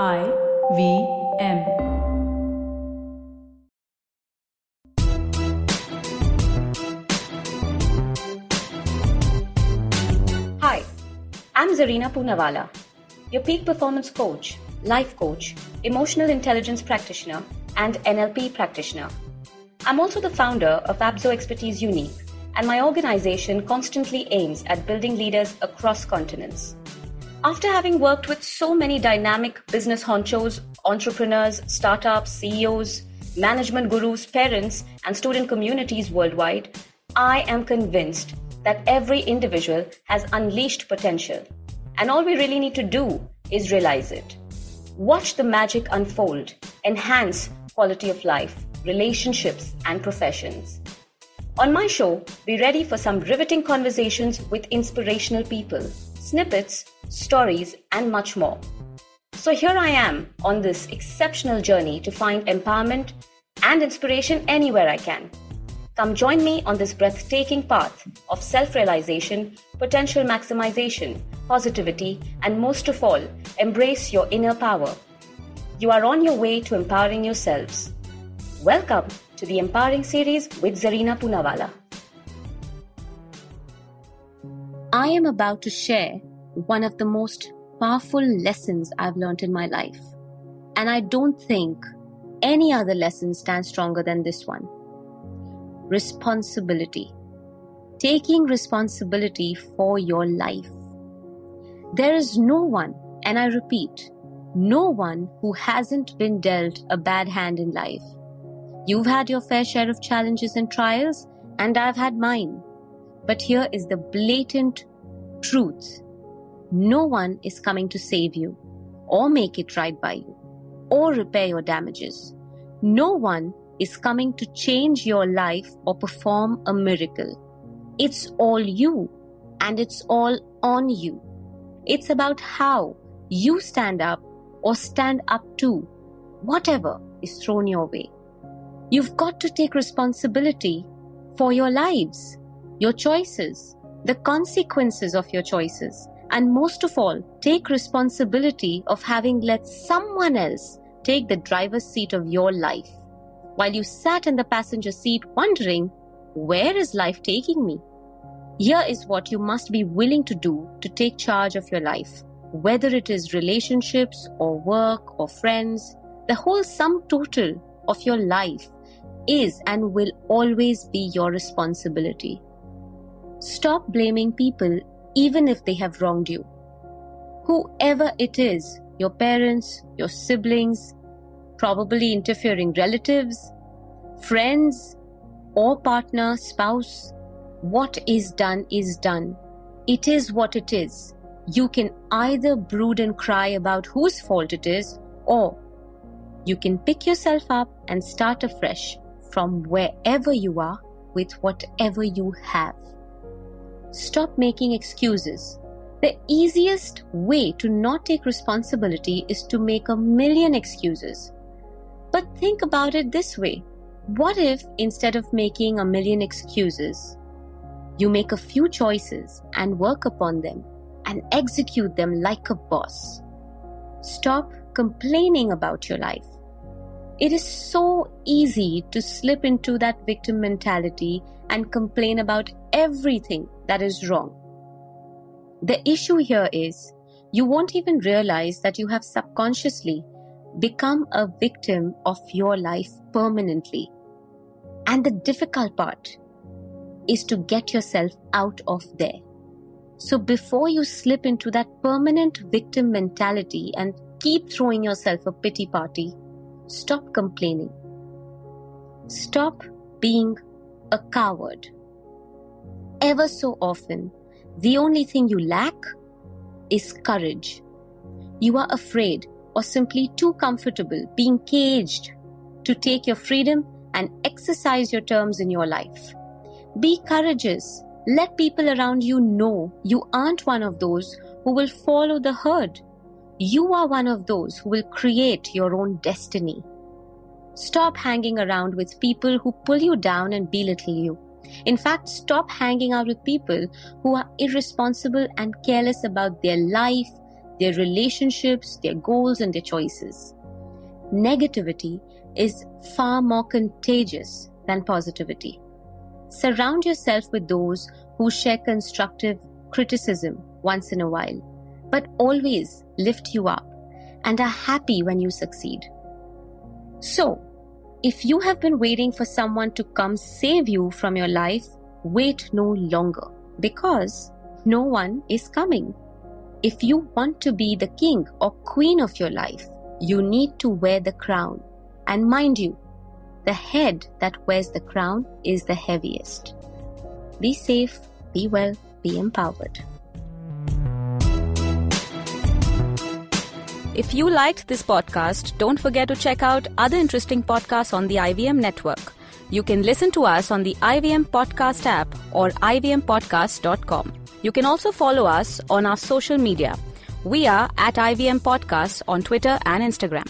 I V M. Hi, I'm Zarina Poonawalla, your peak performance coach, life coach, emotional intelligence practitioner, and NLP practitioner. I'm also the founder of Abzo Expertise Unique, and my organization constantly aims at building leaders across continents. After having worked with so many dynamic business honchos, entrepreneurs, startups, CEOs, management gurus, parents, and student communities worldwide, I am convinced that every individual has unleashed potential. And all we really need to do is realize it. Watch the magic unfold, enhance quality of life, relationships, and professions. On my show, be ready for some riveting conversations with inspirational people, snippets, stories, and much more. So here I am on this exceptional journey to find empowerment and inspiration anywhere I can. Come join me on this breathtaking path of self realization, potential maximization, positivity, and most of all, embrace your inner power. You are on your way to empowering yourselves. Welcome to the Empowering Series with Zarina Poonawalla. I am about to share one of the most powerful lessons I've learned in my life. And I don't think any other lesson stands stronger than this one responsibility. Taking responsibility for your life. There is no one, and I repeat, no one who hasn't been dealt a bad hand in life. You've had your fair share of challenges and trials, and I've had mine. But here is the blatant truth no one is coming to save you, or make it right by you, or repair your damages. No one is coming to change your life or perform a miracle. It's all you, and it's all on you. It's about how you stand up or stand up to whatever is thrown your way. You've got to take responsibility for your lives, your choices, the consequences of your choices, and most of all, take responsibility of having let someone else take the driver's seat of your life while you sat in the passenger seat wondering, where is life taking me? Here is what you must be willing to do to take charge of your life, whether it is relationships or work or friends, the whole sum total of your life is and will always be your responsibility. Stop blaming people even if they have wronged you. Whoever it is, your parents, your siblings, probably interfering relatives, friends, or partner, spouse, what is done is done. It is what it is. You can either brood and cry about whose fault it is, or you can pick yourself up and start afresh from wherever you are with whatever you have. Stop making excuses. The easiest way to not take responsibility is to make a million excuses. But think about it this way what if instead of making a million excuses, you make a few choices and work upon them and execute them like a boss? Stop complaining about your life. It is so easy to slip into that victim mentality and complain about everything that is wrong. The issue here is you won't even realize that you have subconsciously become a victim of your life permanently. And the difficult part is to get yourself out of there. So before you slip into that permanent victim mentality and keep throwing yourself a pity party, stop complaining. Stop being a coward ever so often, the only thing you lack is courage. You are afraid or simply too comfortable being caged to take your freedom and exercise your terms in your life. Be courageous. Let people around you know you aren't one of those who will follow the herd. You are one of those who will create your own destiny. Stop hanging around with people who pull you down and belittle you. In fact, stop hanging out with people who are irresponsible and careless about their life, their relationships, their goals, and their choices. Negativity is far more contagious than positivity. Surround yourself with those who share constructive criticism once in a while, but always lift you up and are happy when you succeed. So, if you have been waiting for someone to come save you from your life, wait no longer because no one is coming. If you want to be the king or queen of your life, you need to wear the crown. And mind you, the head that wears the crown is the heaviest. Be safe, be well, be empowered. If you liked this podcast, don't forget to check out other interesting podcasts on the IVM network. You can listen to us on the IVM Podcast app or ivmpodcast.com. You can also follow us on our social media. We are at IVM Podcasts on Twitter and Instagram.